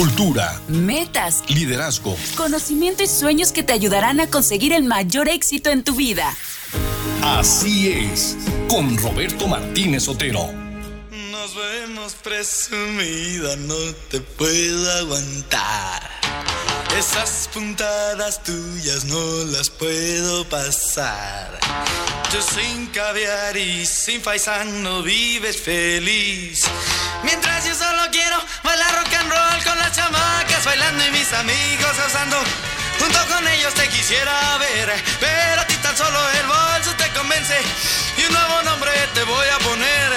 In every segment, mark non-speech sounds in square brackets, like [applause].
cultura, metas, liderazgo, conocimiento y sueños que te ayudarán a conseguir el mayor éxito en tu vida. Así es, con Roberto Martínez Otero. Nos vemos presumida, no te puedo aguantar. Esas puntadas tuyas no las puedo pasar. Tú sin caviar y sin faisano vives feliz. Mientras yo solo quiero bailar rock and roll con las chamacas bailando y mis amigos gozando. Junto con ellos te quisiera ver, pero a ti tan solo el bolso te convence y un nuevo nombre te voy a poner.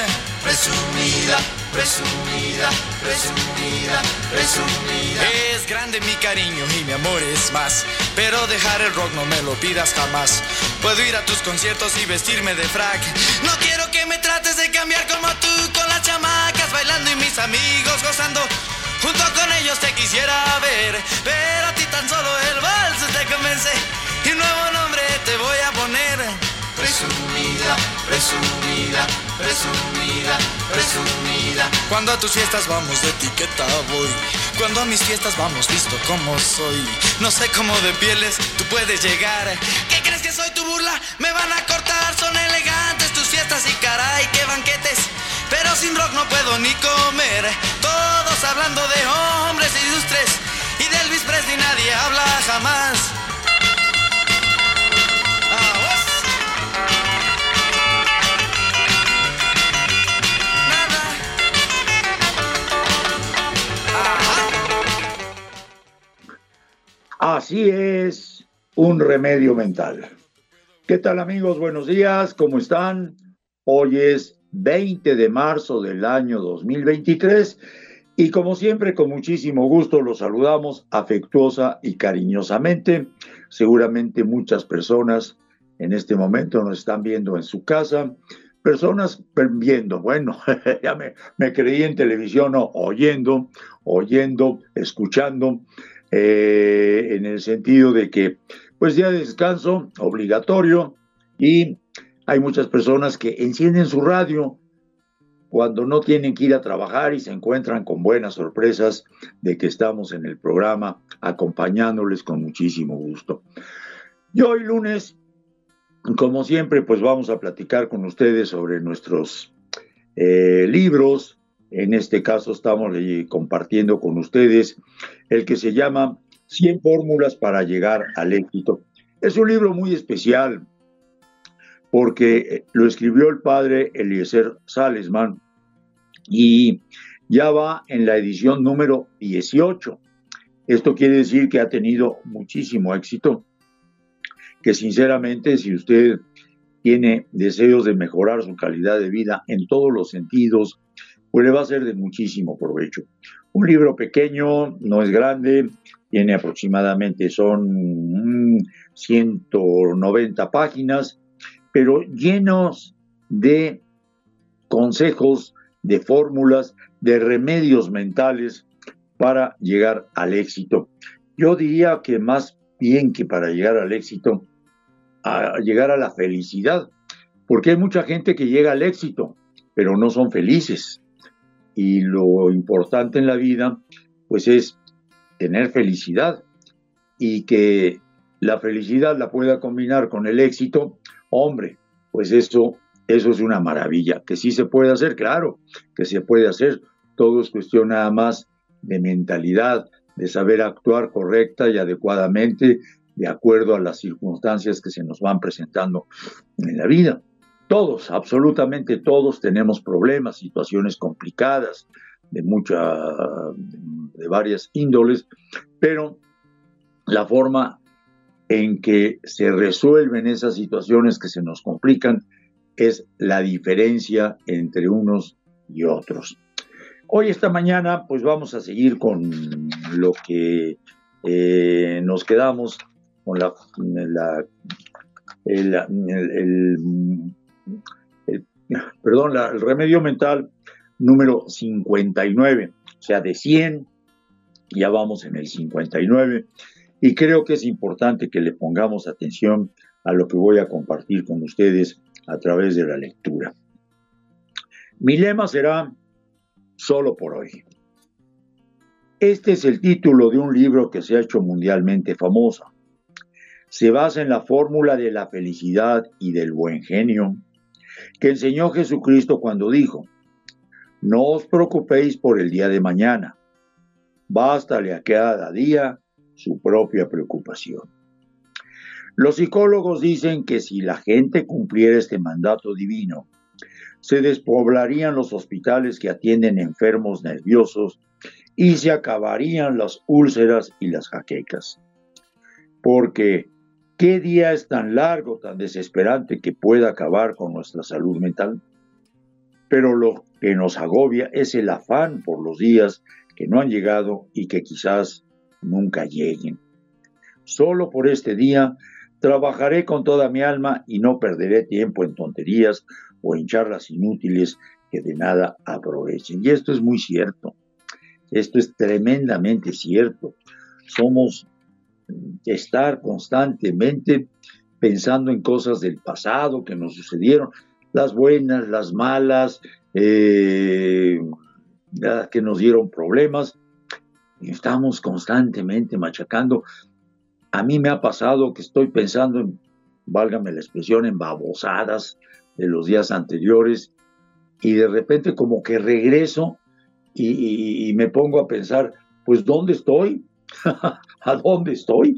Presumida, presumida, presumida, presumida. Es grande mi cariño y mi amor es más. Pero dejar el rock no me lo pidas jamás. Puedo ir a tus conciertos y vestirme de frac. No quiero que me trates de cambiar como tú con las chamacas bailando y mis amigos gozando. Junto con ellos te quisiera ver, pero a ti tan solo el vals te convence. Y un nuevo nombre te voy a poner. Presumida, presumida, presumida, presumida. Cuando a tus fiestas vamos de etiqueta voy. Cuando a mis fiestas vamos visto como soy. No sé cómo de pieles tú puedes llegar. ¿Qué crees que soy tu burla? Me van a cortar, son elegantes tus fiestas y caray, qué banquetes. Pero sin rock no puedo ni comer. Todos hablando de hombres ilustres. Así es, un remedio mental. ¿Qué tal amigos? Buenos días, ¿cómo están? Hoy es 20 de marzo del año 2023 y como siempre con muchísimo gusto los saludamos afectuosa y cariñosamente. Seguramente muchas personas en este momento nos están viendo en su casa, personas viendo, bueno, [laughs] ya me, me creí en televisión, o oyendo, oyendo, escuchando eh, en el sentido de que, pues día de descanso obligatorio y hay muchas personas que encienden su radio cuando no tienen que ir a trabajar y se encuentran con buenas sorpresas de que estamos en el programa acompañándoles con muchísimo gusto. Y hoy lunes, como siempre, pues vamos a platicar con ustedes sobre nuestros eh, libros, en este caso estamos compartiendo con ustedes el que se llama 100 fórmulas para llegar al éxito. Es un libro muy especial porque lo escribió el padre Eliezer Salesman y ya va en la edición número 18. Esto quiere decir que ha tenido muchísimo éxito, que sinceramente si usted tiene deseos de mejorar su calidad de vida en todos los sentidos, pues le va a ser de muchísimo provecho. Un libro pequeño, no es grande, tiene aproximadamente, son 190 mm, páginas, pero llenos de consejos, de fórmulas, de remedios mentales para llegar al éxito. Yo diría que más bien que para llegar al éxito, a llegar a la felicidad, porque hay mucha gente que llega al éxito, pero no son felices y lo importante en la vida pues es tener felicidad y que la felicidad la pueda combinar con el éxito, hombre, pues eso, eso es una maravilla, que sí se puede hacer, claro, que se puede hacer, todo es cuestión nada más de mentalidad, de saber actuar correcta y adecuadamente de acuerdo a las circunstancias que se nos van presentando en la vida. Todos, absolutamente todos tenemos problemas, situaciones complicadas de mucha, de varias índoles, pero la forma en que se resuelven esas situaciones que se nos complican es la diferencia entre unos y otros. Hoy, esta mañana, pues vamos a seguir con lo que eh, nos quedamos con la, el, perdón, el remedio mental número 59, o sea, de 100, ya vamos en el 59, y creo que es importante que le pongamos atención a lo que voy a compartir con ustedes a través de la lectura. Mi lema será solo por hoy. Este es el título de un libro que se ha hecho mundialmente famoso. Se basa en la fórmula de la felicidad y del buen genio que enseñó Jesucristo cuando dijo, no os preocupéis por el día de mañana, bástale a cada día su propia preocupación. Los psicólogos dicen que si la gente cumpliera este mandato divino, se despoblarían los hospitales que atienden enfermos nerviosos y se acabarían las úlceras y las jaquecas. Porque, ¿qué día es tan largo, tan desesperante que pueda acabar con nuestra salud mental? Pero lo que nos agobia es el afán por los días que no han llegado y que quizás nunca lleguen. Solo por este día trabajaré con toda mi alma y no perderé tiempo en tonterías o en charlas inútiles que de nada aprovechen. Y esto es muy cierto. Esto es tremendamente cierto. Somos estar constantemente pensando en cosas del pasado que nos sucedieron, las buenas, las malas, eh, que nos dieron problemas. Estamos constantemente machacando. A mí me ha pasado que estoy pensando en, válgame la expresión, en babosadas de los días anteriores y de repente como que regreso y, me pongo a pensar, pues ¿dónde estoy? [laughs] ¿A dónde estoy?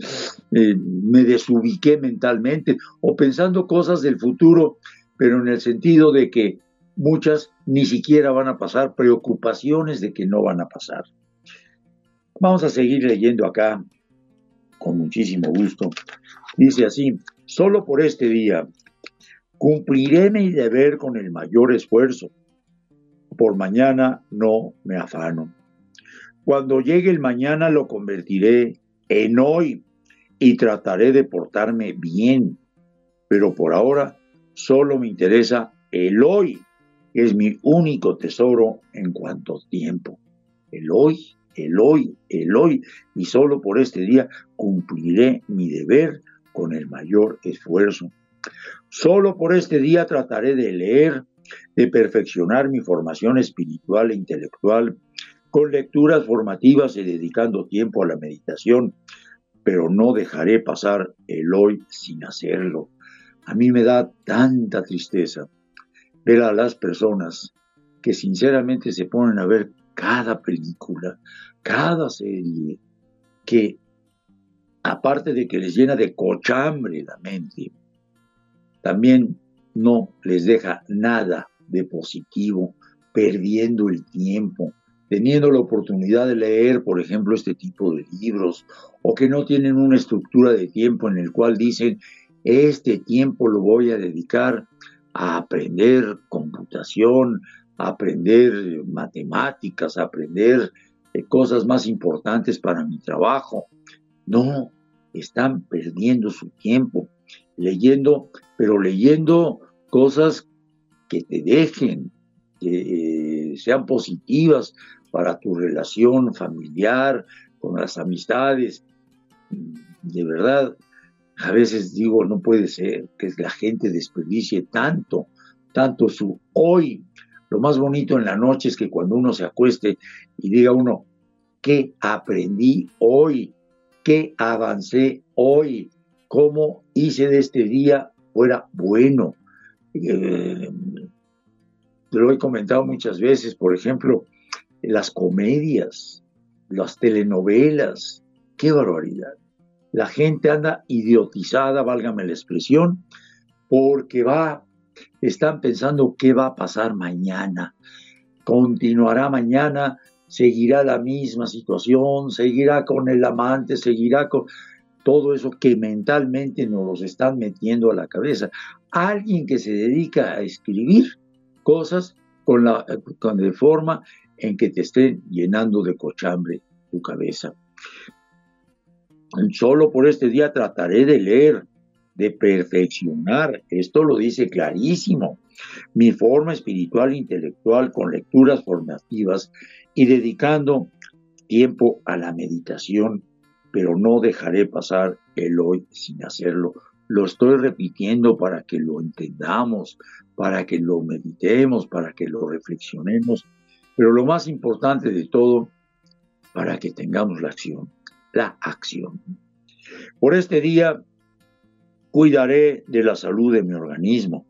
Eh, me desubiqué mentalmente o pensando cosas del futuro, pero en el sentido de que muchas ni siquiera van a pasar, preocupaciones de que no van a pasar. Vamos a seguir leyendo acá con muchísimo gusto. Dice así, solo por este día cumpliré mi deber con el mayor esfuerzo. Por mañana no me afano. Cuando llegue el mañana lo convertiré en hoy y trataré de portarme bien. Pero por ahora solo me interesa el hoy es mi único tesoro en cuanto tiempo. El hoy, el hoy, el hoy, y solo por este día cumpliré mi deber con el mayor esfuerzo. Solo por este día trataré de leer, de perfeccionar mi formación espiritual e intelectual, con lecturas formativas y dedicando tiempo a la meditación, pero no dejaré pasar el hoy sin hacerlo. A mí me da tanta tristeza ver a las personas que sinceramente se ponen a ver cada película, cada serie, que aparte de que les llena de cochambre la mente, también no les deja nada de positivo, perdiendo el tiempo, teniendo la oportunidad de leer, por ejemplo, este tipo de libros, o que no tienen una estructura de tiempo en el cual dicen, este tiempo lo voy a dedicar a aprender computación, a aprender matemáticas, a aprender eh, cosas más importantes para mi trabajo. No, están perdiendo su tiempo leyendo, pero leyendo cosas que te dejen, que eh, sean positivas para tu relación familiar, con las amistades. De verdad, a veces digo, no puede ser que la gente desperdicie tanto, tanto su hoy. Lo más bonito en la noche es que cuando uno se acueste y diga uno, ¿qué aprendí hoy? ¿Qué avancé hoy? ¿Cómo hice de este día fuera bueno? Eh, lo he comentado muchas veces, por ejemplo, las comedias, las telenovelas, qué barbaridad. La gente anda idiotizada, válgame la expresión, porque va, están pensando qué va a pasar mañana. Continuará mañana, seguirá la misma situación, seguirá con el amante, seguirá con todo eso que mentalmente nos los están metiendo a la cabeza. Alguien que se dedica a escribir cosas con la con de forma en que te estén llenando de cochambre tu cabeza. Solo por este día trataré de leer, de perfeccionar, esto lo dice clarísimo, mi forma espiritual e intelectual con lecturas formativas y dedicando tiempo a la meditación, pero no dejaré pasar el hoy sin hacerlo. Lo estoy repitiendo para que lo entendamos, para que lo meditemos, para que lo reflexionemos, pero lo más importante de todo para que tengamos la acción, la acción. Por este día cuidaré de la salud de mi organismo,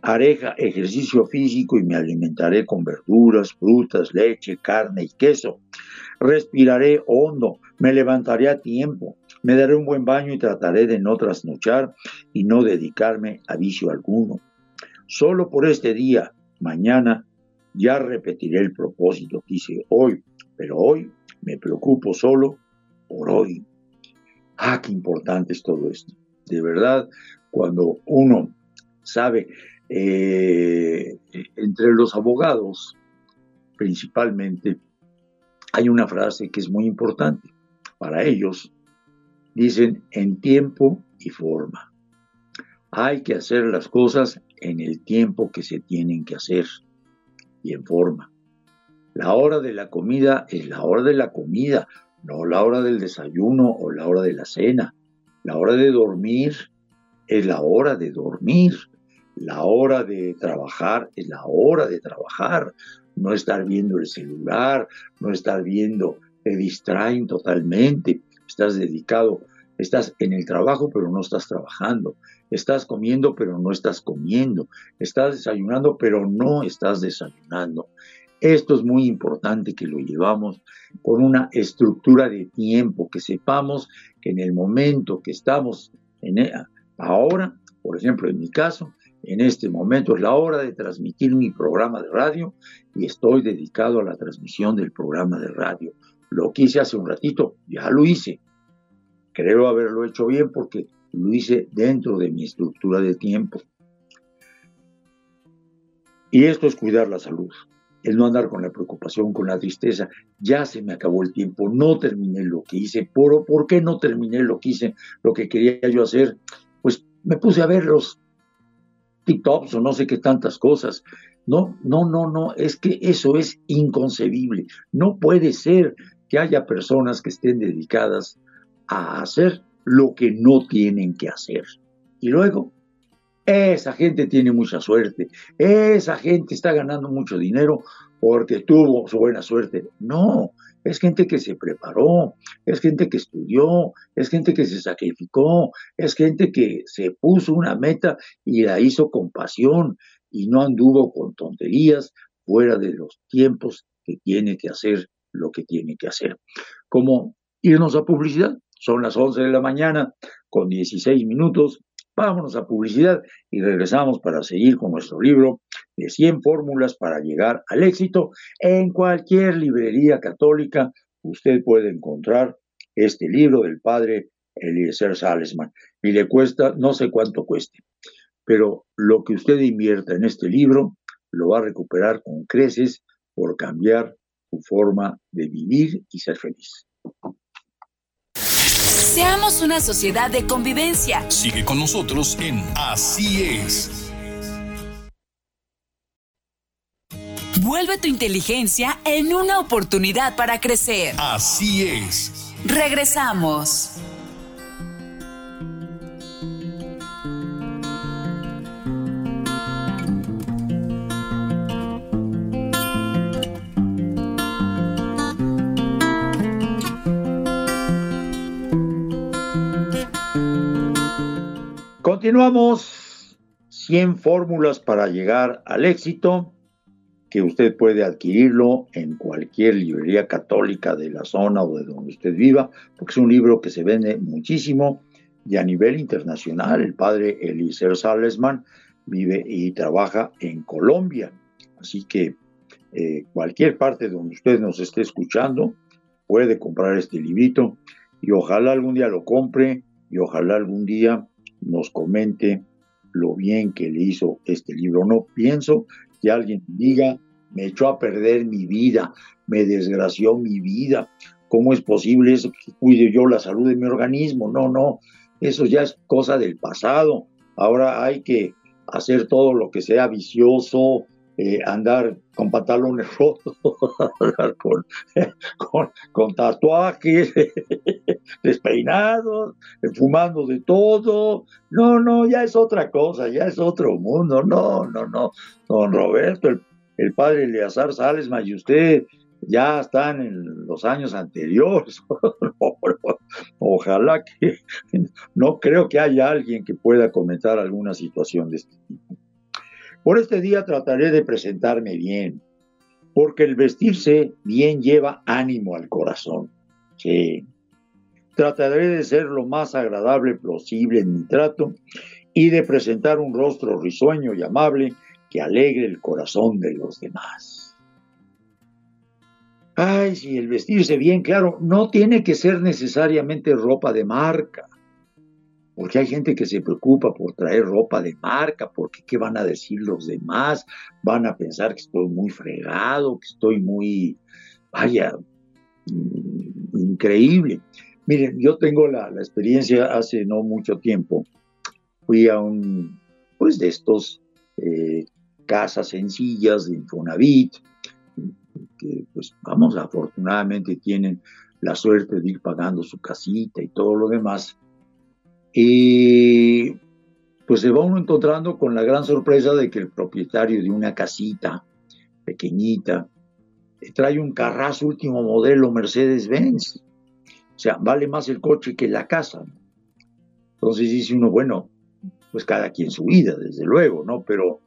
haré ejercicio físico y me alimentaré con verduras, frutas, leche, carne y queso. Respiraré hondo, me levantaré a tiempo, me daré un buen baño y trataré de no trasnochar y no dedicarme a vicio alguno. Solo por este día, mañana, ya repetiré el propósito que hice hoy, pero hoy me preocupo solo por hoy. Ah, qué importante es todo esto. De verdad, cuando uno sabe, eh, entre los abogados, principalmente, hay una frase que es muy importante. Para ellos, dicen en tiempo y forma. Hay que hacer las cosas en el tiempo que se tienen que hacer y en forma. La hora de la comida es la hora de la comida, no la hora del desayuno o la hora de la cena. La hora de dormir es la hora de dormir. La hora de trabajar es la hora de trabajar. No estar viendo el celular, no estar viendo, te distraen totalmente. Estás dedicado, estás en el trabajo pero no estás trabajando. Estás comiendo pero no estás comiendo. Estás desayunando pero no estás desayunando. Esto es muy importante que lo llevamos con una estructura de tiempo, que sepamos que en el momento que estamos en e, ahora, por ejemplo, en mi caso, en este momento es la hora de transmitir mi programa de radio y estoy dedicado a la transmisión del programa de radio. Lo que hice hace un ratito, ya lo hice. Creo haberlo hecho bien porque lo hice dentro de mi estructura de tiempo. Y esto es cuidar la salud el no andar con la preocupación, con la tristeza, ya se me acabó el tiempo, no terminé lo que hice, ¿por, ¿por qué no terminé lo que hice, lo que quería yo hacer? Pues me puse a ver los TikToks o no sé qué tantas cosas. No, no, no, no, es que eso es inconcebible. No puede ser que haya personas que estén dedicadas a hacer lo que no tienen que hacer. Y luego esa gente tiene mucha suerte. Esa gente está ganando mucho dinero porque tuvo su buena suerte. No, es gente que se preparó, es gente que estudió, es gente que se sacrificó, es gente que se puso una meta y la hizo con pasión y no anduvo con tonterías fuera de los tiempos que tiene que hacer lo que tiene que hacer. Como irnos a publicidad, son las 11 de la mañana con 16 minutos Vámonos a publicidad y regresamos para seguir con nuestro libro de 100 fórmulas para llegar al éxito. En cualquier librería católica usted puede encontrar este libro del padre Eliezer Salesman y le cuesta, no sé cuánto cueste, pero lo que usted invierta en este libro lo va a recuperar con creces por cambiar su forma de vivir y ser feliz. Seamos una sociedad de convivencia. Sigue con nosotros en Así es. Vuelve tu inteligencia en una oportunidad para crecer. Así es. Regresamos. Continuamos 100 fórmulas para llegar al éxito, que usted puede adquirirlo en cualquier librería católica de la zona o de donde usted viva, porque es un libro que se vende muchísimo y a nivel internacional. El padre Eliezer Salesman vive y trabaja en Colombia, así que eh, cualquier parte donde usted nos esté escuchando puede comprar este librito y ojalá algún día lo compre y ojalá algún día nos comente lo bien que le hizo este libro. No pienso que alguien diga, me echó a perder mi vida, me desgració mi vida. ¿Cómo es posible eso que cuide yo la salud de mi organismo? No, no, eso ya es cosa del pasado. Ahora hay que hacer todo lo que sea vicioso, eh, andar con pantalones rotos, [laughs] andar con, tatuajes, [laughs] despeinados, fumando de todo. No, no, ya es otra cosa, ya es otro mundo. No, no, no. Don Roberto, el, padre Eleazar Sales, y usted ya están en los años anteriores. [laughs] Ojalá que no creo que haya alguien que pueda comentar alguna situación de este tipo. Por este día trataré de presentarme bien, porque el vestirse bien lleva ánimo al corazón. Sí. Trataré de ser lo más agradable posible en mi trato y de presentar un rostro risueño y amable que alegre el corazón de los demás. Ay, si el vestirse bien, claro, no tiene que ser necesariamente ropa de marca, porque hay gente que se preocupa por traer ropa de marca, porque qué van a decir los demás, van a pensar que estoy muy fregado, que estoy muy, vaya, mm, increíble. Miren, yo tengo la, experiencia hace no mucho tiempo, fui a un, pues de estos eh, casas sencillas de Infonavit, que pues vamos, afortunadamente tienen la suerte de ir pagando su casita y todo lo demás. Y pues se va uno encontrando con la gran sorpresa de que el propietario de una casita pequeñita trae un carrazo último modelo Mercedes-Benz. O sea, vale más el coche que la casa. Entonces dice uno, bueno, pues cada quien su vida, desde luego, ¿no? Pero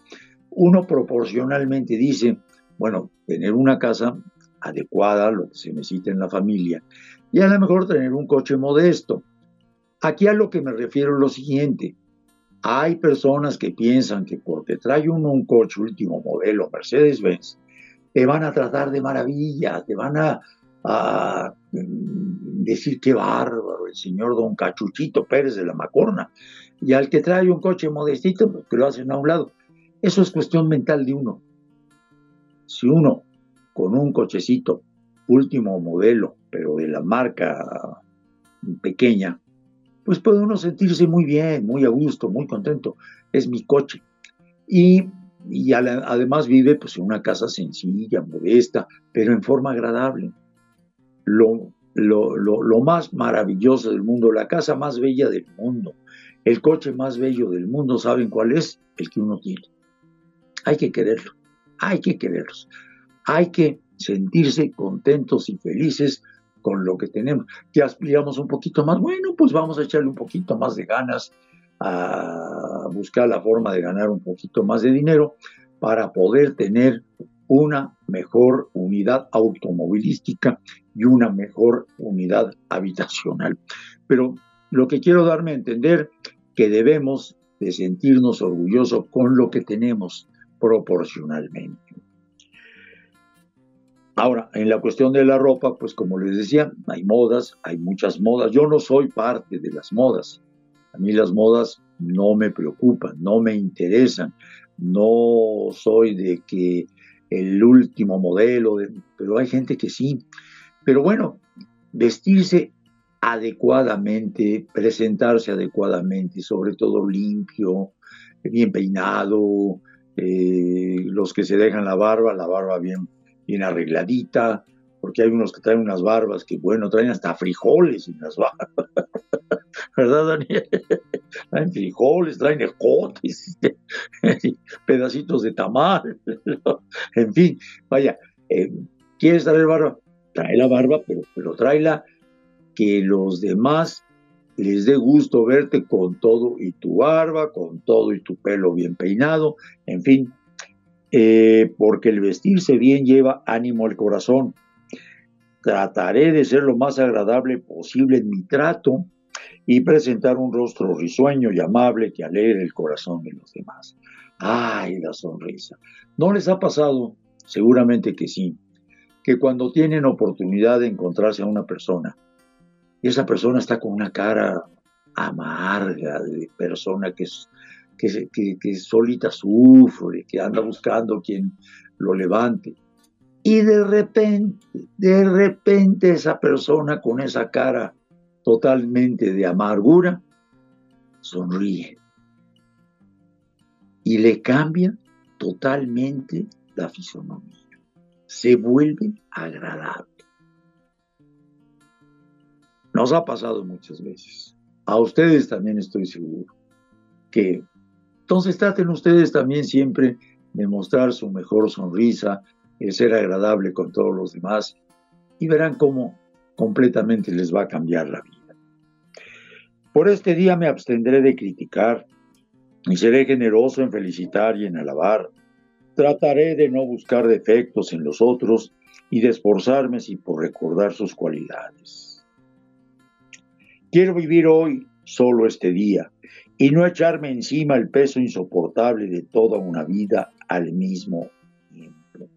uno proporcionalmente dice, bueno, tener una casa adecuada lo que se necesita en la familia y a lo mejor tener un coche modesto. Aquí a lo que me refiero es lo siguiente. Hay personas que piensan que porque trae uno un coche último modelo Mercedes-Benz, te van a tratar de maravilla, te van a, mm, decir qué bárbaro el señor don Cachuchito Pérez de la Macorna. Y al que trae un coche modestito, pues, que lo hacen a un lado. Eso es cuestión mental de uno. Si uno con un cochecito último modelo, pero de la marca pequeña, pues puede uno sentirse muy bien, muy a gusto, muy contento. Es mi coche. Y, además vive pues, en una casa sencilla, modesta, pero en forma agradable. Lo, lo, lo, más maravilloso del mundo, la casa más bella del mundo, el coche más bello del mundo, ¿saben cuál es? El que uno tiene. Hay que quererlo, hay que quererlos, hay que sentirse contentos y felices con lo que tenemos. Que aspiramos un poquito más, bueno, pues vamos a echarle un poquito más de ganas a buscar la forma de ganar un poquito más de dinero para poder tener una mejor unidad automovilística y una mejor unidad habitacional. Pero lo que quiero darme a entender que debemos de sentirnos orgullosos con lo que tenemos, proporcionalmente. Ahora, en la cuestión de la ropa, pues como les decía, hay modas, hay muchas modas. Yo no soy parte de las modas. A mí las modas no me preocupan, no me interesan. No soy de que el último modelo, pero hay gente que sí. Pero bueno, vestirse adecuadamente, presentarse adecuadamente, sobre todo limpio, bien peinado, eh, los que se dejan la barba, la barba bien, bien arregladita, porque hay unos que traen unas barbas que, bueno, traen hasta frijoles en las barbas. [laughs] ¿Verdad, Daniel? [laughs] Traen frijoles, traen ejotes, [laughs] pedacitos de tamal, en fin, vaya, eh, ¿quieres traer barba? Trae la barba, pero, pero tráela que los demás les dé gusto verte con todo y tu barba, con todo y tu pelo bien peinado, en fin, eh, porque el vestirse bien lleva ánimo al corazón. Trataré de ser lo más agradable posible en mi trato y presentar un rostro risueño y amable que alegre el corazón de los demás. ¡Ay, la sonrisa! ¿No les ha pasado? Seguramente que sí, que cuando tienen oportunidad de encontrarse a una persona, esa persona está con una cara amarga, de persona que, que, que, solita sufre, que anda buscando quien lo levante. Y de repente, de repente esa persona con esa cara totalmente de amargura, sonríe. Y le cambia totalmente la fisonomía. Se vuelve agradable. Nos ha pasado muchas veces. A ustedes también estoy seguro que entonces traten ustedes también siempre de mostrar su mejor sonrisa, el ser agradable con todos los demás y verán cómo completamente les va a cambiar la vida. Por este día me abstendré de criticar y seré generoso en felicitar y en alabar. Trataré de no buscar defectos en los otros y de esforzarme si por recordar sus cualidades. Quiero vivir hoy solo este día y no echarme encima el peso insoportable de toda una vida al mismo tiempo.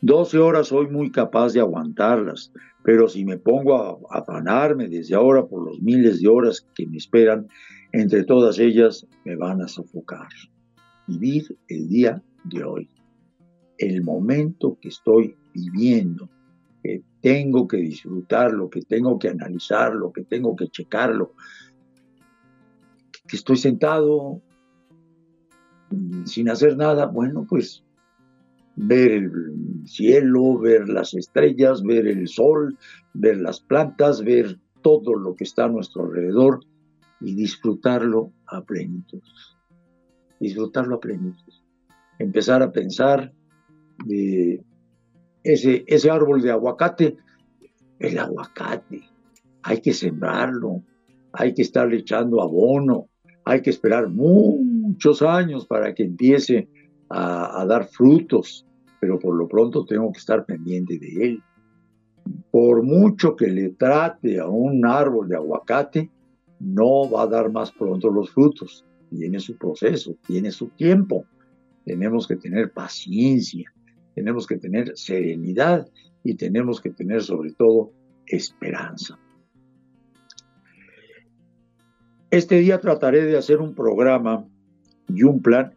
Doce horas soy muy capaz de aguantarlas, pero si me pongo a afanarme desde ahora por los miles de horas que me esperan, entre todas ellas me van a sofocar. Vivir el día de hoy, el momento que estoy viviendo, que tengo que disfrutarlo, que tengo que analizarlo, que tengo que checarlo, que estoy sentado sin hacer nada, bueno, pues ver el cielo, ver las estrellas, ver el sol, ver las plantas, ver todo lo que está a nuestro alrededor y disfrutarlo a plenitud. Disfrutarlo a plenitud. Empezar a pensar de ese, ese árbol de aguacate, el aguacate, hay que sembrarlo, hay que estarle echando abono, hay que esperar muchos años para que empiece a, dar frutos, pero por lo pronto tengo que estar pendiente de él. Por mucho que le trate a un árbol de aguacate, no va a dar más pronto los frutos. Tiene su proceso, tiene su tiempo. Tenemos que tener paciencia, tenemos que tener serenidad y tenemos que tener sobre todo esperanza. Este día trataré de hacer un programa y un plan.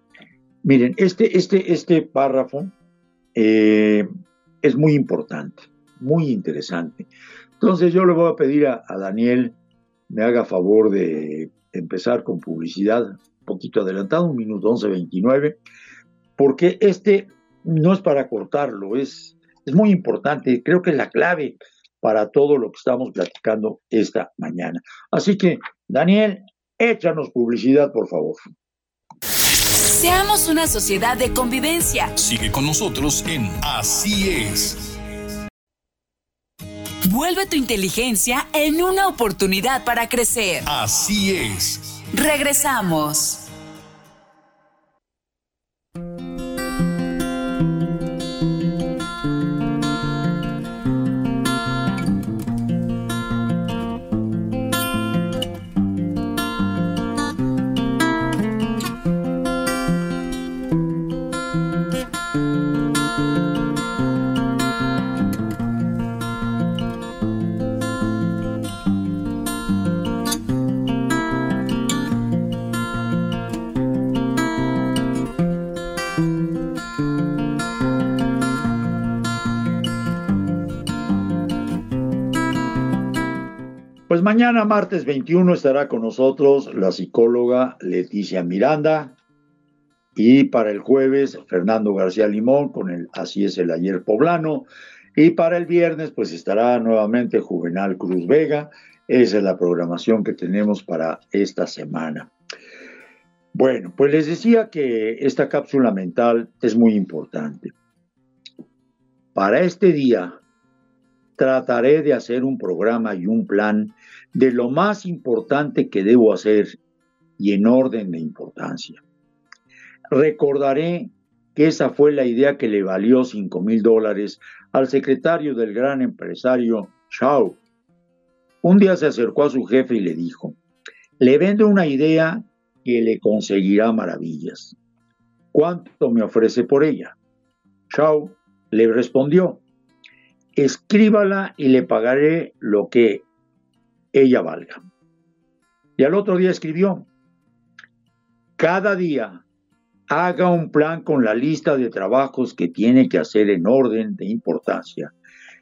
Miren, este, este, este párrafo eh, es muy importante, muy interesante. Entonces yo le voy a pedir a, a Daniel me haga favor de empezar con publicidad un poquito adelantado, un minuto 11.29, porque este no es para cortarlo, es, es muy importante, creo que es la clave para todo lo que estamos platicando esta mañana. Así que, Daniel, échanos publicidad, por favor. Seamos una sociedad de convivencia. Sigue con nosotros en Así es. Vuelve tu inteligencia en una oportunidad para crecer. Así es. Regresamos. Pues mañana, martes 21, estará con nosotros la psicóloga Leticia Miranda. Y para el jueves, Fernando García Limón con el Así es el ayer poblano. Y para el viernes, pues estará nuevamente Juvenal Cruz Vega. Esa es la programación que tenemos para esta semana. Bueno, pues les decía que esta cápsula mental es muy importante. Para este día, trataré de hacer un programa y un plan de lo más importante que debo hacer y en orden de importancia. Recordaré que esa fue la idea que le valió 5 mil dólares al secretario del gran empresario Shaw. Un día se acercó a su jefe y le dijo, le vendo una idea que le conseguirá maravillas. ¿Cuánto me ofrece por ella? Shaw le respondió, escríbala y le pagaré lo que ella valga. Y al otro día escribió, cada día haga un plan con la lista de trabajos que tiene que hacer en orden de importancia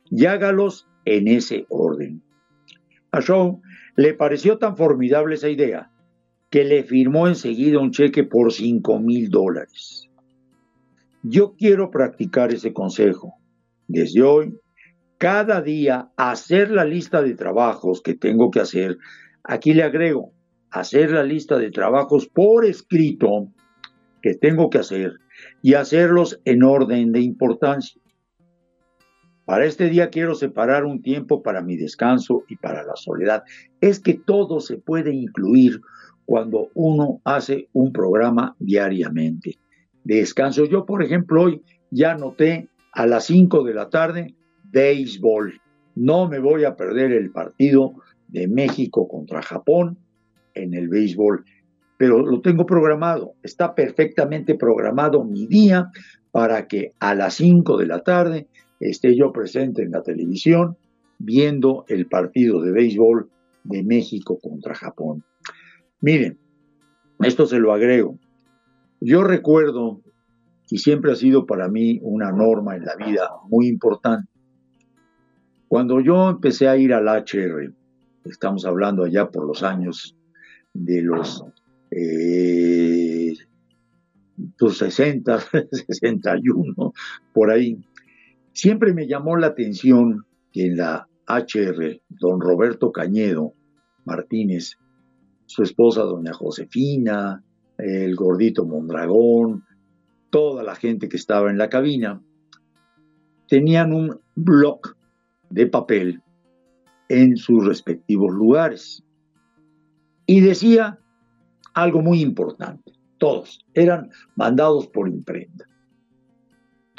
y hágalos en ese orden. A Shaw le pareció tan formidable esa idea que le firmó enseguida un cheque por 5 mil dólares. Yo quiero practicar ese consejo. Desde hoy cada día hacer la lista de trabajos que tengo que hacer. Aquí le agrego, hacer la lista de trabajos por escrito que tengo que hacer. y hacerlos en orden de importancia. Para este día quiero separar un tiempo para mi descanso y para la soledad. Es que todo se puede incluir cuando uno hace un programa diariamente. Descanso. Yo, por ejemplo, hoy ya noté a las 5 de la tarde béisbol. No me voy a perder el partido de México contra Japón en el béisbol, pero lo tengo programado. Está perfectamente programado mi día para que a las 5 de la tarde esté yo presente en la televisión viendo el partido de béisbol de México contra Japón. Miren, esto se lo agrego. Yo recuerdo, y siempre ha sido para mí una norma en la vida muy importante, cuando yo empecé a ir al HR, estamos hablando allá por los años de los eh, 60, 61, [laughs] por ahí, Siempre me llamó la atención que en la HR, don Roberto Cañedo Martínez, su esposa doña Josefina, el gordito Mondragón, toda la gente que estaba en la cabina, tenían un bloc de papel en sus respectivos lugares. Y decía algo muy importante, todos eran mandados por imprenta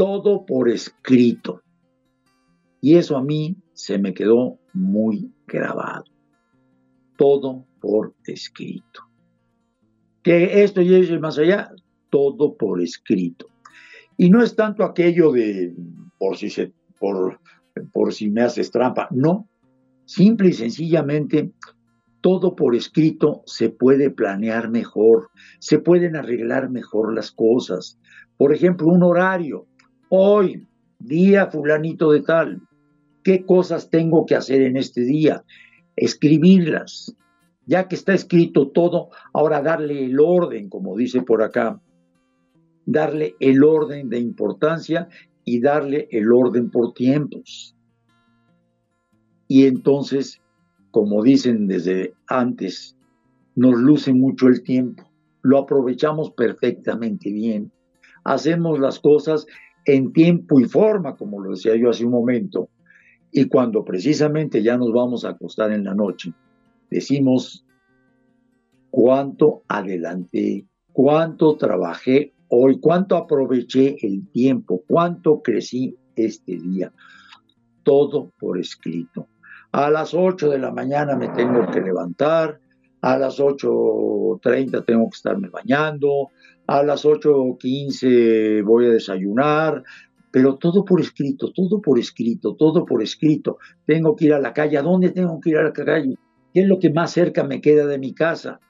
todo por escrito. Y eso a mí se me quedó muy grabado. Todo por escrito. Que esto llegue más allá, todo por escrito. Y no es tanto aquello de por si, se, por, por si me haces trampa, no. Simple y sencillamente, todo por escrito se puede planear mejor, se pueden arreglar mejor las cosas. Por ejemplo, un horario. Hoy, día fulanito de tal, ¿qué cosas tengo que hacer en este día? Escribirlas. Ya que está escrito todo, ahora darle el orden, como dice por acá, darle el orden de importancia y darle el orden por tiempos. Y entonces, como dicen desde antes, nos luce mucho el tiempo, lo aprovechamos perfectamente bien, hacemos las cosas en tiempo y forma, como lo decía yo hace un momento, y cuando precisamente ya nos vamos a acostar en la noche, decimos cuánto adelanté, cuánto trabajé hoy, cuánto aproveché el tiempo, cuánto crecí este día. Todo por escrito. A las 8 de la mañana me tengo que levantar, a las 8.30 tengo que estarme bañando, a las 8.15 voy a desayunar, pero todo por escrito, todo por escrito, todo por escrito. Tengo que ir a la calle, ¿a dónde tengo que ir a la calle? ¿Qué es lo que más cerca me queda de mi casa?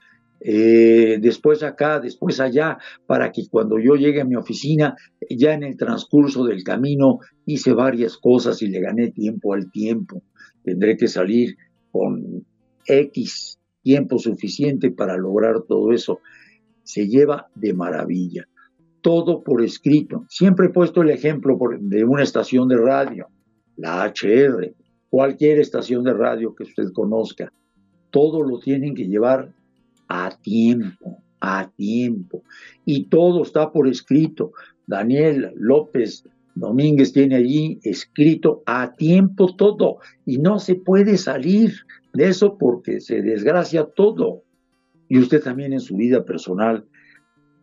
Eh, después acá, después allá, para que cuando yo llegue a mi oficina, ya en el transcurso del camino hice varias cosas y le gané tiempo al tiempo. Tendré que salir con X tiempo suficiente para lograr todo eso se lleva de maravilla. Todo por escrito. Siempre he puesto el ejemplo de una estación de radio, la HR, cualquier estación de radio que usted conozca. Todo lo tienen que llevar a tiempo, a tiempo. Y todo está por escrito. Daniel López Domínguez tiene allí escrito a tiempo todo. Y no se puede salir de eso porque se desgracia todo. Y usted también en su vida personal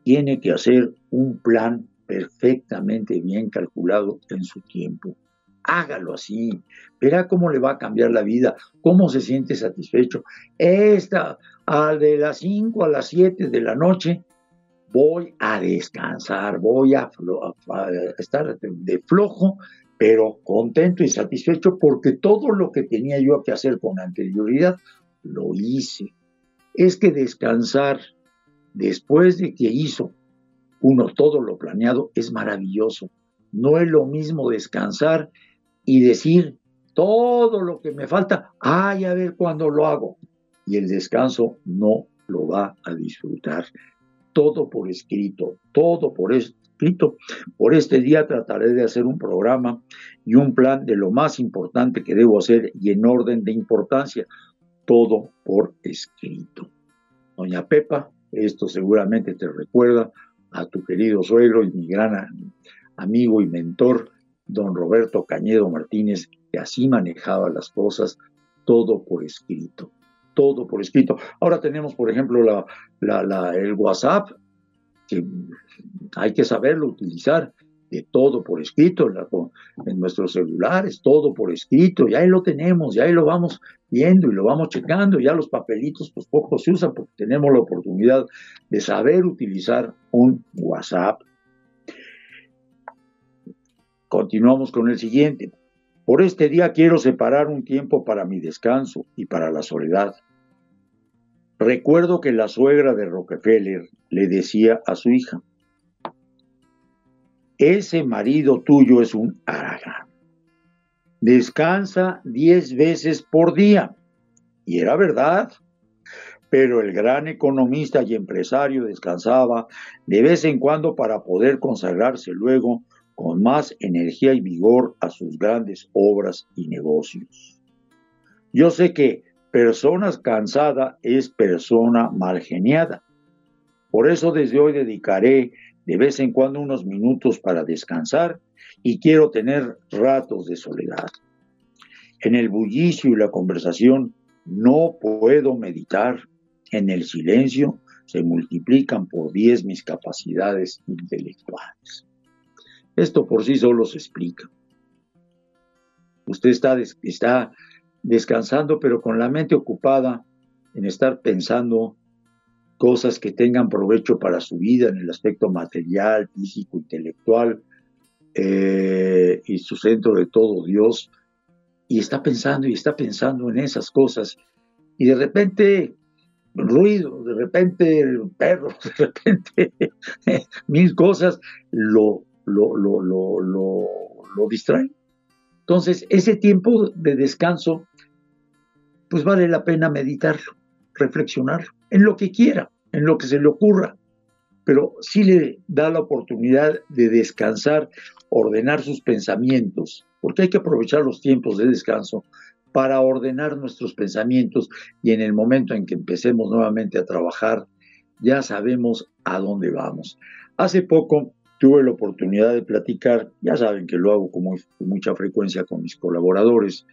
tiene que hacer un plan perfectamente bien calculado en su tiempo. Hágalo así, verá cómo le va a cambiar la vida, cómo se siente satisfecho. Esta, de las 5 a las 7 de la noche, voy a descansar, voy a, a estar de flojo, pero contento y satisfecho porque todo lo que tenía yo que hacer con anterioridad, lo hice es que descansar después de que hizo uno todo lo planeado es maravilloso. No es lo mismo descansar y decir todo lo que me falta, ay, a ver cuándo lo hago. Y el descanso no lo va a disfrutar. Todo por escrito, todo por escrito. Por este día trataré de hacer un programa y un plan de lo más importante que debo hacer y en orden de importancia todo por escrito. Doña Pepa, esto seguramente te recuerda a tu querido suegro y mi gran amigo y mentor, don Roberto Cañedo Martínez, que así manejaba las cosas, todo por escrito, todo por escrito. Ahora tenemos, por ejemplo, el WhatsApp, que hay que saberlo utilizar de todo por escrito en, nuestros celulares, todo por escrito, ya ahí lo tenemos, ya ahí lo vamos viendo y lo vamos checando, ya los papelitos pues poco se usan porque tenemos la oportunidad de saber utilizar un WhatsApp. Continuamos con el siguiente. Por este día quiero separar un tiempo para mi descanso y para la soledad. Recuerdo que la suegra de Rockefeller le decía a su hija, ese marido tuyo es un aragán. Descansa diez veces por día. Y era verdad. Pero el gran economista y empresario descansaba de vez en cuando para poder consagrarse luego con más energía y vigor a sus grandes obras y negocios. Yo sé que persona cansada es persona mal geniada. Por eso desde hoy dedicaré de vez en cuando unos minutos para descansar y quiero tener ratos de soledad. En el bullicio y la conversación no puedo meditar. En el silencio se multiplican por diez mis capacidades intelectuales. Esto por sí solo se explica. Usted está, está descansando, pero con la mente ocupada en estar pensando cosas que tengan provecho para su vida en el aspecto material, físico, intelectual, eh, y su centro de todo Dios, y está pensando y está pensando en esas cosas, y de repente ruido, de repente el perro, [laughs] de repente [laughs] mil cosas lo, lo, lo, lo, lo distraen. Entonces, ese tiempo de descanso, pues vale la pena meditarlo, reflexionarlo en lo que quiera, en lo que se le ocurra, pero sí le da la oportunidad de descansar, ordenar sus pensamientos, porque hay que aprovechar los tiempos de descanso para ordenar nuestros pensamientos y en el momento en que empecemos nuevamente a trabajar, ya sabemos a dónde vamos. Hace poco tuve la oportunidad de platicar, ya saben que lo hago con, con mucha frecuencia con mis colaboradores,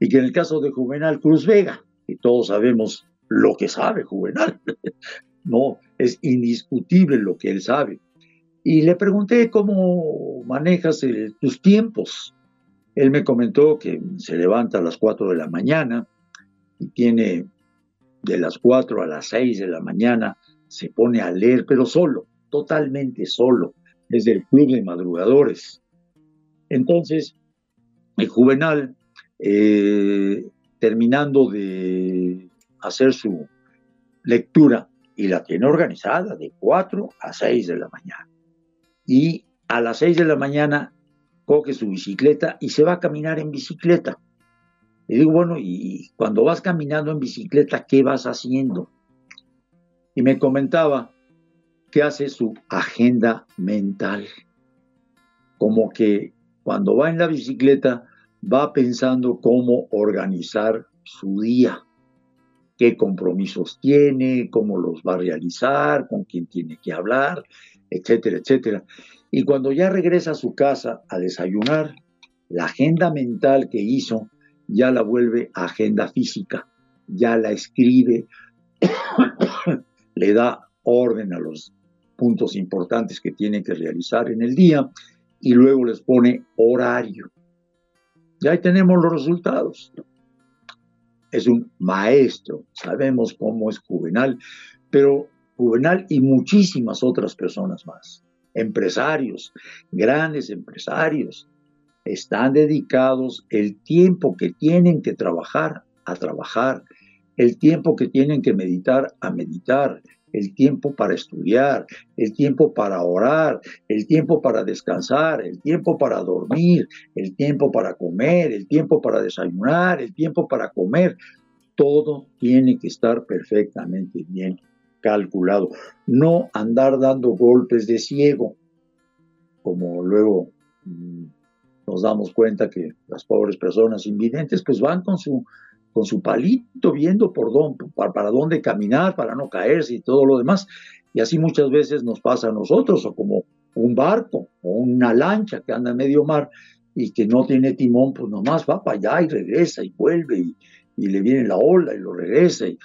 y que en el caso de Juvenal Cruz Vega, que todos sabemos lo que sabe Juvenal. [laughs] no, es indiscutible lo que él sabe. Y le pregunté cómo manejas tus tiempos. Él me comentó que se levanta a las 4 de la mañana y tiene de las 4 a las 6 de la mañana, se pone a leer, pero solo, totalmente solo, desde el club de madrugadores. Entonces, el juvenal, eh, terminando de hacer su lectura y la tiene organizada de 4 a 6 de la mañana. Y a las 6 de la mañana coge su bicicleta y se va a caminar en bicicleta. Le digo, bueno, y cuando vas caminando en bicicleta, ¿qué vas haciendo? Y me comentaba que hace su agenda mental. Como que cuando va en la bicicleta va pensando cómo organizar su día qué compromisos tiene, cómo los va a realizar, con quién tiene que hablar, etcétera, etcétera. Y cuando ya regresa a su casa a desayunar, la agenda mental que hizo ya la vuelve agenda física, ya la escribe, [coughs] le da orden a los puntos importantes que tiene que realizar en el día y luego les pone horario. Ya ahí tenemos los resultados es un maestro, sabemos cómo es Juvenal, pero Juvenal y muchísimas otras personas más, empresarios, grandes empresarios, están dedicados el tiempo que tienen que trabajar a trabajar, el tiempo que tienen que meditar a meditar, el tiempo para estudiar, el tiempo para orar, el tiempo para descansar, el tiempo para dormir, el tiempo para comer, el tiempo para desayunar, el tiempo para comer. Todo tiene que estar perfectamente bien calculado. No andar dando golpes de ciego, como luego mm, nos damos cuenta que las pobres personas invidentes pues van con su con su palito viendo por dónde, para, dónde caminar, para no caerse y todo lo demás. Y así muchas veces nos pasa a nosotros, o como un barco o una lancha que anda en medio mar y que no tiene timón, pues nomás va para allá y regresa y vuelve y, y le viene la ola y lo regresa. Y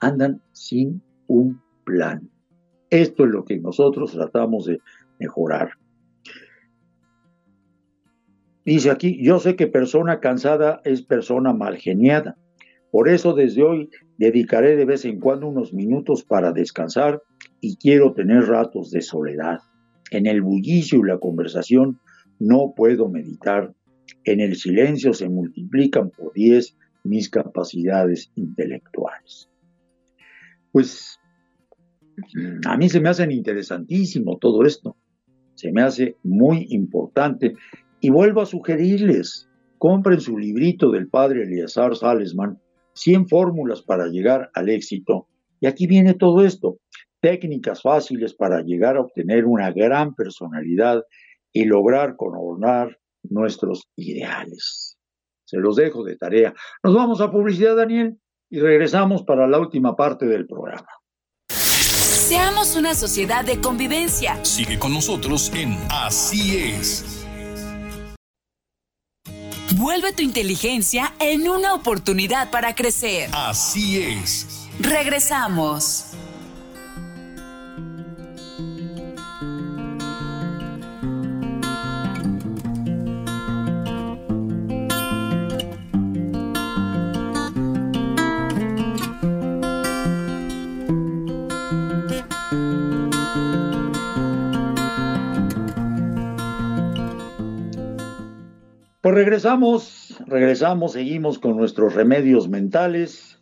andan sin un plan. Esto es lo que nosotros tratamos de mejorar. Dice aquí, yo sé que persona cansada es persona mal geniada. Por eso desde hoy dedicaré de vez en cuando unos minutos para descansar y quiero tener ratos de soledad. En el bullicio y la conversación no puedo meditar. En el silencio se multiplican por diez mis capacidades intelectuales. Pues a mí se me hacen interesantísimo todo esto. Se me hace muy importante. Y vuelvo a sugerirles, compren su librito del padre Eleazar Salesman, 100 fórmulas para llegar al éxito. Y aquí viene todo esto. Técnicas fáciles para llegar a obtener una gran personalidad y lograr coronar nuestros ideales. Se los dejo de tarea. Nos vamos a publicidad, Daniel, y regresamos para la última parte del programa. Seamos una sociedad de convivencia. Sigue con nosotros en Así es. Vuelve tu inteligencia en una oportunidad para crecer. Así es. Regresamos. Pues regresamos, regresamos, seguimos con nuestros remedios mentales.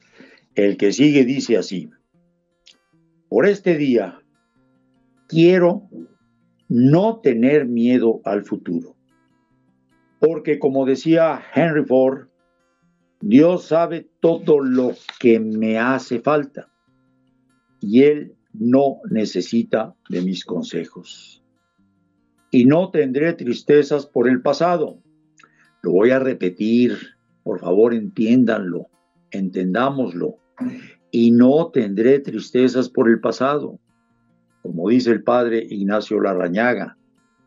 El que sigue dice así, por este día quiero no tener miedo al futuro, porque como decía Henry Ford, Dios sabe todo lo que me hace falta y Él no necesita de mis consejos. Y no tendré tristezas por el pasado lo voy a repetir, por favor entiéndanlo, entendámoslo. Y no tendré tristezas por el pasado. Como dice el padre Ignacio Larrañaga,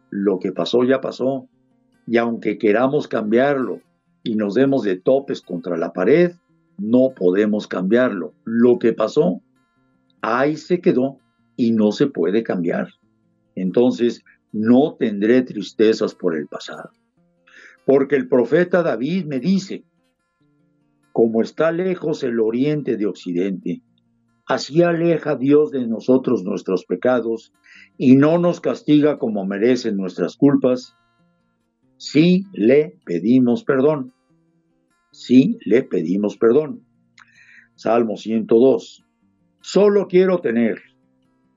lo que pasó ya pasó. Y aunque queramos cambiarlo y nos demos de topes contra la pared, no podemos cambiarlo. Lo que pasó, ahí se quedó y no se puede cambiar. Entonces, no tendré tristezas por el pasado. Porque el profeta David me dice, como está lejos el oriente de occidente, así aleja Dios de nosotros nuestros pecados y no nos castiga como merecen nuestras culpas, si le pedimos perdón. Si le pedimos perdón. Salmo 102. Solo quiero tener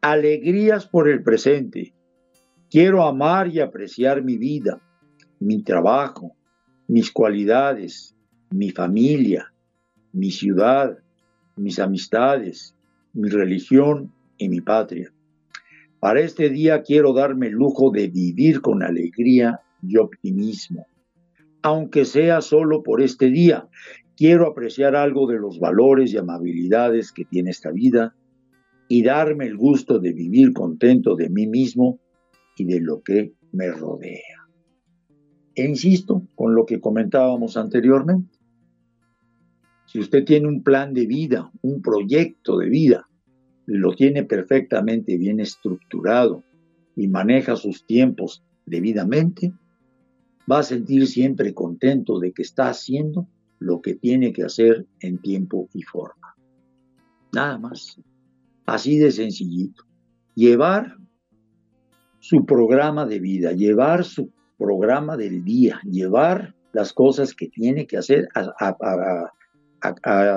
alegrías por el presente. Quiero amar y apreciar mi vida mi trabajo, mis cualidades, mi familia, mi ciudad, mis amistades, mi religión y mi patria. Para este día quiero darme el lujo de vivir con alegría y optimismo. Aunque sea solo por este día, quiero apreciar algo de los valores y amabilidades que tiene esta vida y darme el gusto de vivir contento de mí mismo y de lo que me rodea. E insisto con lo que comentábamos anteriormente. Si usted tiene un plan de vida, un proyecto de vida, lo tiene perfectamente bien estructurado y maneja sus tiempos debidamente, va a sentir siempre contento de que está haciendo lo que tiene que hacer en tiempo y forma. Nada más. Así de sencillito. Llevar su programa de vida, llevar su programa del día, llevar las cosas que tiene que hacer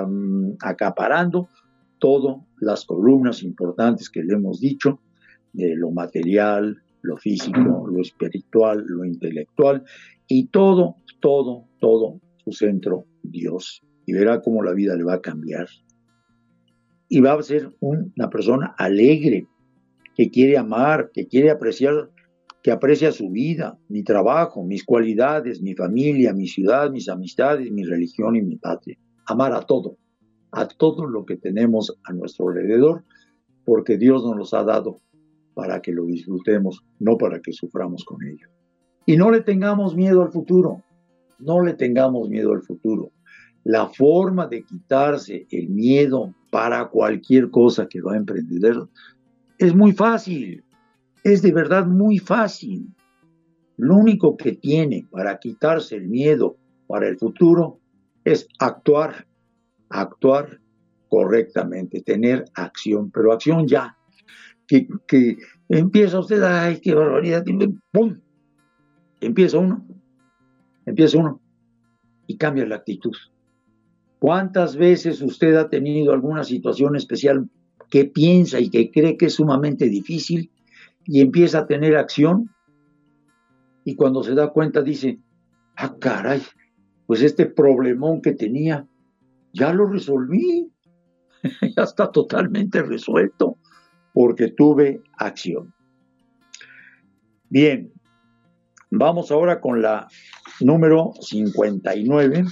mm, acaparando todas las columnas importantes que le hemos dicho, de lo material, lo físico, lo espiritual, lo intelectual, y todo, todo, todo su centro, Dios. Y verá cómo la vida le va a cambiar. Y va a ser una persona alegre, que quiere amar, que quiere apreciar que aprecia su vida, mi trabajo, mis cualidades, mi familia, mi ciudad, mis amistades, mi religión y mi patria. Amar a todo, a todo lo que tenemos a nuestro alrededor, porque Dios nos los ha dado para que lo disfrutemos, no para que suframos con ello. Y no le tengamos miedo al futuro, no le tengamos miedo al futuro. La forma de quitarse el miedo para cualquier cosa que va a emprender es muy fácil, es de verdad muy fácil. Lo único que tiene para quitarse el miedo para el futuro es actuar, actuar correctamente, tener acción, pero acción ya. Que, empieza usted, ay, qué barbaridad, ¡pum! Empieza uno, empieza uno y cambia la actitud. ¿Cuántas veces usted ha tenido alguna situación especial que piensa y que cree que es sumamente difícil y empieza a tener acción? Y cuando se da cuenta dice, ah, caray, pues este problemón que tenía, ya lo resolví, [laughs] ya está totalmente resuelto, porque tuve acción. Bien, vamos ahora con la número 59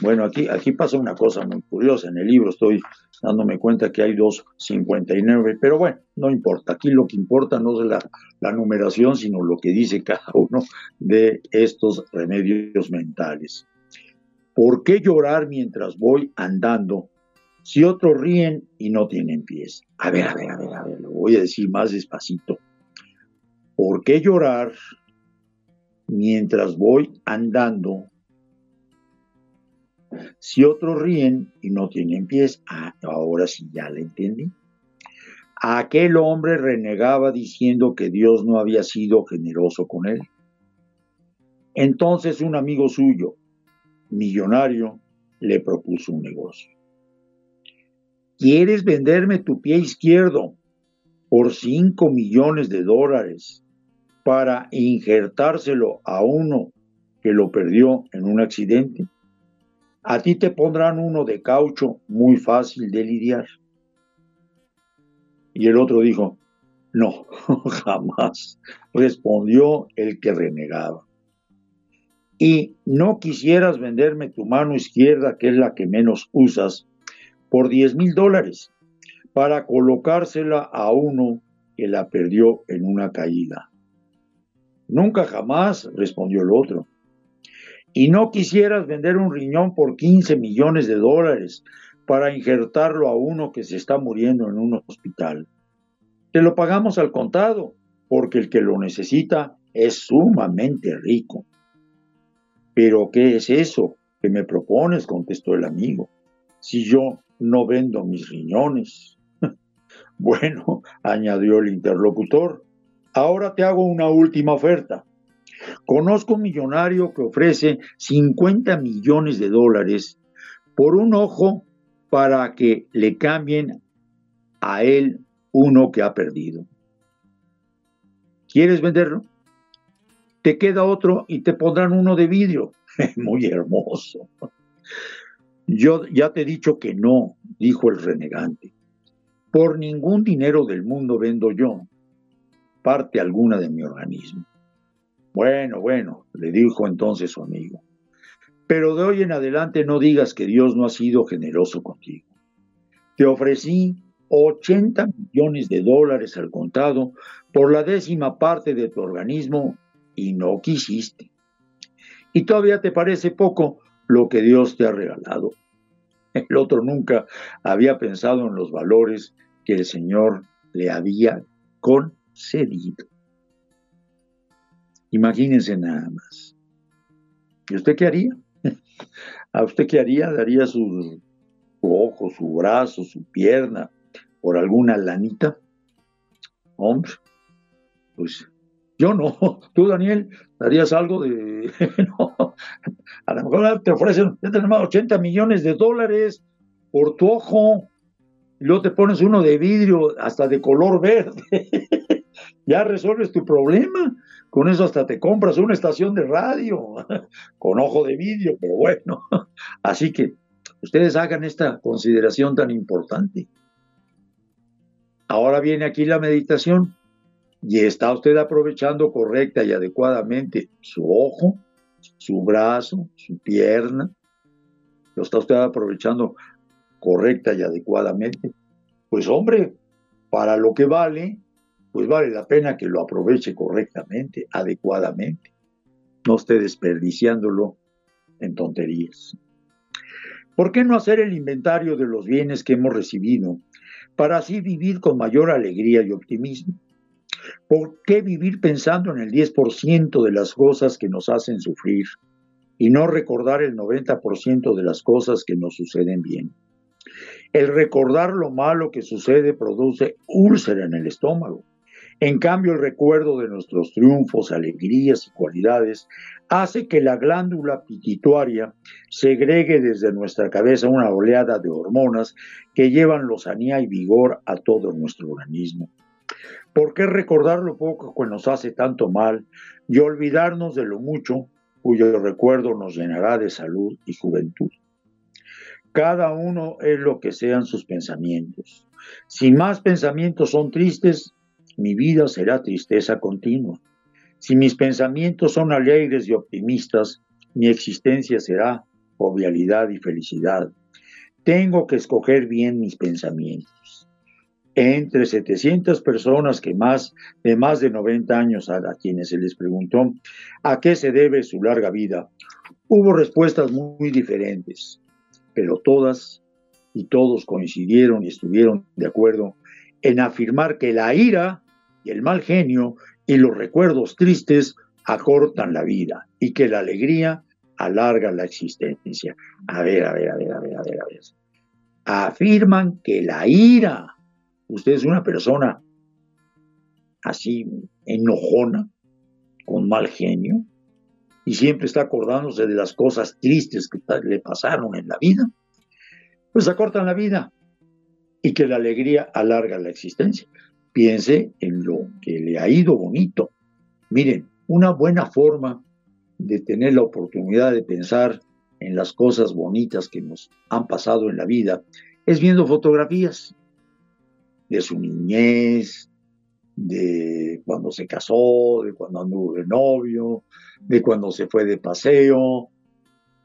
bueno, aquí, aquí pasa una cosa muy curiosa. En el libro estoy dándome cuenta que hay dos 59, pero bueno, no importa. Aquí lo que importa no es la, la numeración, sino lo que dice cada uno de estos remedios mentales. ¿Por qué llorar mientras voy andando si otros ríen y no tienen pies? A ver, a ver, a ver, a ver, lo voy a decir más despacito. ¿Por qué llorar mientras voy andando si otros ríen y no tienen pies, ah, ahora sí ya la entendí. Aquel hombre renegaba diciendo que Dios no había sido generoso con él. Entonces un amigo suyo, millonario, le propuso un negocio. ¿Quieres venderme tu pie izquierdo por 5 millones de dólares para injertárselo a uno que lo perdió en un accidente? A ti te pondrán uno de caucho muy fácil de lidiar. Y el otro dijo, no, [laughs] jamás, respondió el que renegaba. Y no quisieras venderme tu mano izquierda, que es la que menos usas, por 10 mil dólares, para colocársela a uno que la perdió en una caída. Nunca jamás, respondió el otro y no quisieras vender un riñón por 15 millones de dólares para injertarlo a uno que se está muriendo en un hospital. Te lo pagamos al contado, porque el que lo necesita es sumamente rico. Pero ¿qué es eso que me propones? contestó el amigo. Si yo no vendo mis riñones. [laughs] bueno, añadió el interlocutor, ahora te hago una última oferta. Conozco un millonario que ofrece 50 millones de dólares por un ojo para que le cambien a él uno que ha perdido. ¿Quieres venderlo? Te queda otro y te pondrán uno de vidrio. [laughs] Muy hermoso. Yo ya te he dicho que no, dijo el renegante. Por ningún dinero del mundo vendo yo parte alguna de mi organismo. Bueno, bueno, le dijo entonces su amigo, pero de hoy en adelante no digas que Dios no ha sido generoso contigo. Te ofrecí 80 millones de dólares al contado por la décima parte de tu organismo y no quisiste. Y todavía te parece poco lo que Dios te ha regalado. El otro nunca había pensado en los valores que el Señor le había concedido. Imagínense nada más. ¿Y usted qué haría? [laughs] ¿A usted qué haría? ¿Daría su, ojo, su brazo, su pierna por alguna lanita? Hombre, pues yo no. [laughs] Tú, Daniel, darías algo de... [laughs] no. A lo mejor te ofrecen, ya tenemos 80 millones de dólares por tu ojo. Y luego te pones uno de vidrio hasta de color verde. ya resuelves tu problema. Con eso hasta te compras una estación de radio [laughs] con ojo de vídeo, pero bueno. [laughs] Así que ustedes hagan esta consideración tan importante. Ahora viene aquí la meditación y está usted aprovechando correcta y adecuadamente su ojo, su brazo, su pierna. Lo está usted aprovechando correcta y adecuadamente. pues hombre, para lo que vale, pues vale la pena que lo aproveche correctamente, adecuadamente. No esté desperdiciándolo en tonterías. ¿Por qué no hacer el inventario de los bienes que hemos recibido para así vivir con mayor alegría y optimismo? ¿Por qué vivir pensando en el 10% de las cosas que nos hacen sufrir y no recordar el 90% de las cosas que nos suceden bien? El recordar lo malo que sucede produce úlcera en el estómago. En cambio, el recuerdo de nuestros triunfos, alegrías y cualidades hace que la glándula pituitaria segregue desde nuestra cabeza una oleada de hormonas que llevan lozanía y vigor a todo nuestro organismo. ¿Por qué recordar lo poco que nos hace tanto mal y olvidarnos de lo mucho cuyo recuerdo nos llenará de salud y juventud? Cada uno es lo que sean sus pensamientos. Si más pensamientos son tristes, mi vida será tristeza continua. Si mis pensamientos son alegres y optimistas, mi existencia será jovialidad y felicidad. Tengo que escoger bien mis pensamientos entre 700 personas que más de más de 90 años a, quienes se les preguntó a qué se debe su larga vida, hubo respuestas muy diferentes, pero todas y todos coincidieron y estuvieron de acuerdo en afirmar que la ira el mal genio y los recuerdos tristes acortan la vida y que la alegría alarga la existencia. A ver, a ver, a ver, a ver, a ver, a ver. Afirman que la ira usted es una persona así enojona, con mal genio, y siempre está acordándose de las cosas tristes que le pasaron en la vida, pues acortan la vida y que la alegría alarga la existencia. Piense en lo que le ha ido bonito. Miren, una buena forma de tener la oportunidad de pensar en las cosas bonitas que nos han pasado en la vida es viendo fotografías de su niñez, de cuando se casó, de cuando anduvo de novio, de cuando se fue de paseo.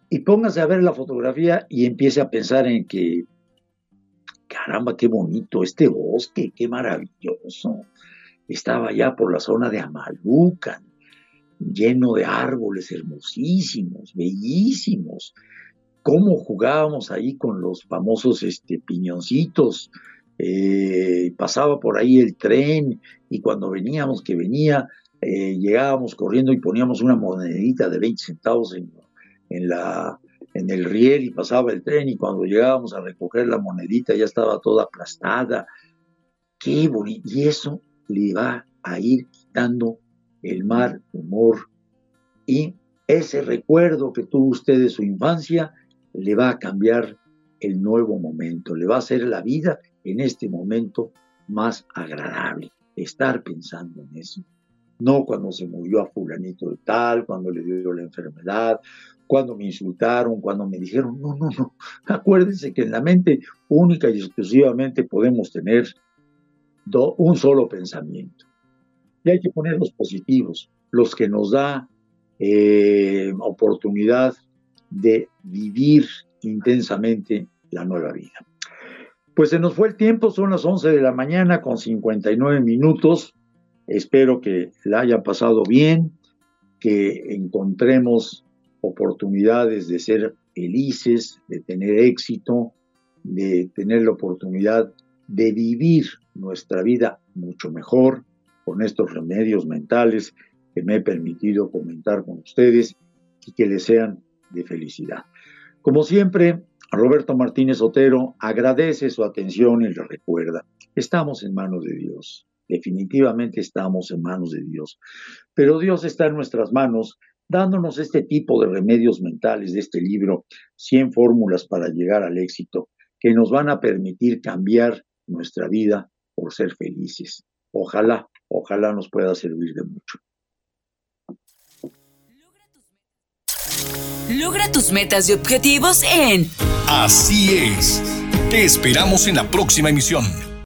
Y póngase a ver la fotografía y empiece a pensar en que, caramba, qué bonito este bosque, qué maravilloso. Estaba ya por la zona de Amalucan, lleno de árboles hermosísimos, bellísimos. Cómo jugábamos ahí con los famosos este, piñoncitos eh, pasaba por ahí el tren y cuando veníamos, que venía, eh, llegábamos corriendo y poníamos una monedita de 20 centavos en, en, la, en el riel y pasaba el tren y cuando llegábamos a recoger la monedita ya estaba toda aplastada. Qué bonito. Y eso le va a ir quitando el mal humor y ese recuerdo que tuvo usted de su infancia le va a cambiar el nuevo momento, le va a hacer la vida en este momento más agradable, estar pensando en eso. No cuando se murió a fulanito de tal, cuando le dio la enfermedad, cuando me insultaron, cuando me dijeron, no, no, no. Acuérdense que en la mente única y exclusivamente podemos tener un solo pensamiento. Y hay que poner los positivos, los que nos da eh, oportunidad de vivir intensamente la nueva vida. Pues se nos fue el tiempo, son las 11 de la mañana con 59 minutos. Espero que la hayan pasado bien, que encontremos oportunidades de ser felices, de tener éxito, de tener la oportunidad de vivir nuestra vida mucho mejor con estos remedios mentales que me he permitido comentar con ustedes y que les sean de felicidad. Como siempre, Roberto Martínez Otero agradece su atención y le recuerda, estamos en manos de Dios, definitivamente estamos en manos de Dios, pero Dios está en nuestras manos dándonos este tipo de remedios mentales de este libro, 100 fórmulas para llegar al éxito, que nos van a permitir cambiar nuestra vida por ser felices. Ojalá, ojalá nos pueda servir de mucho. Logra tus metas y objetivos en Así es. Te esperamos en la próxima emisión.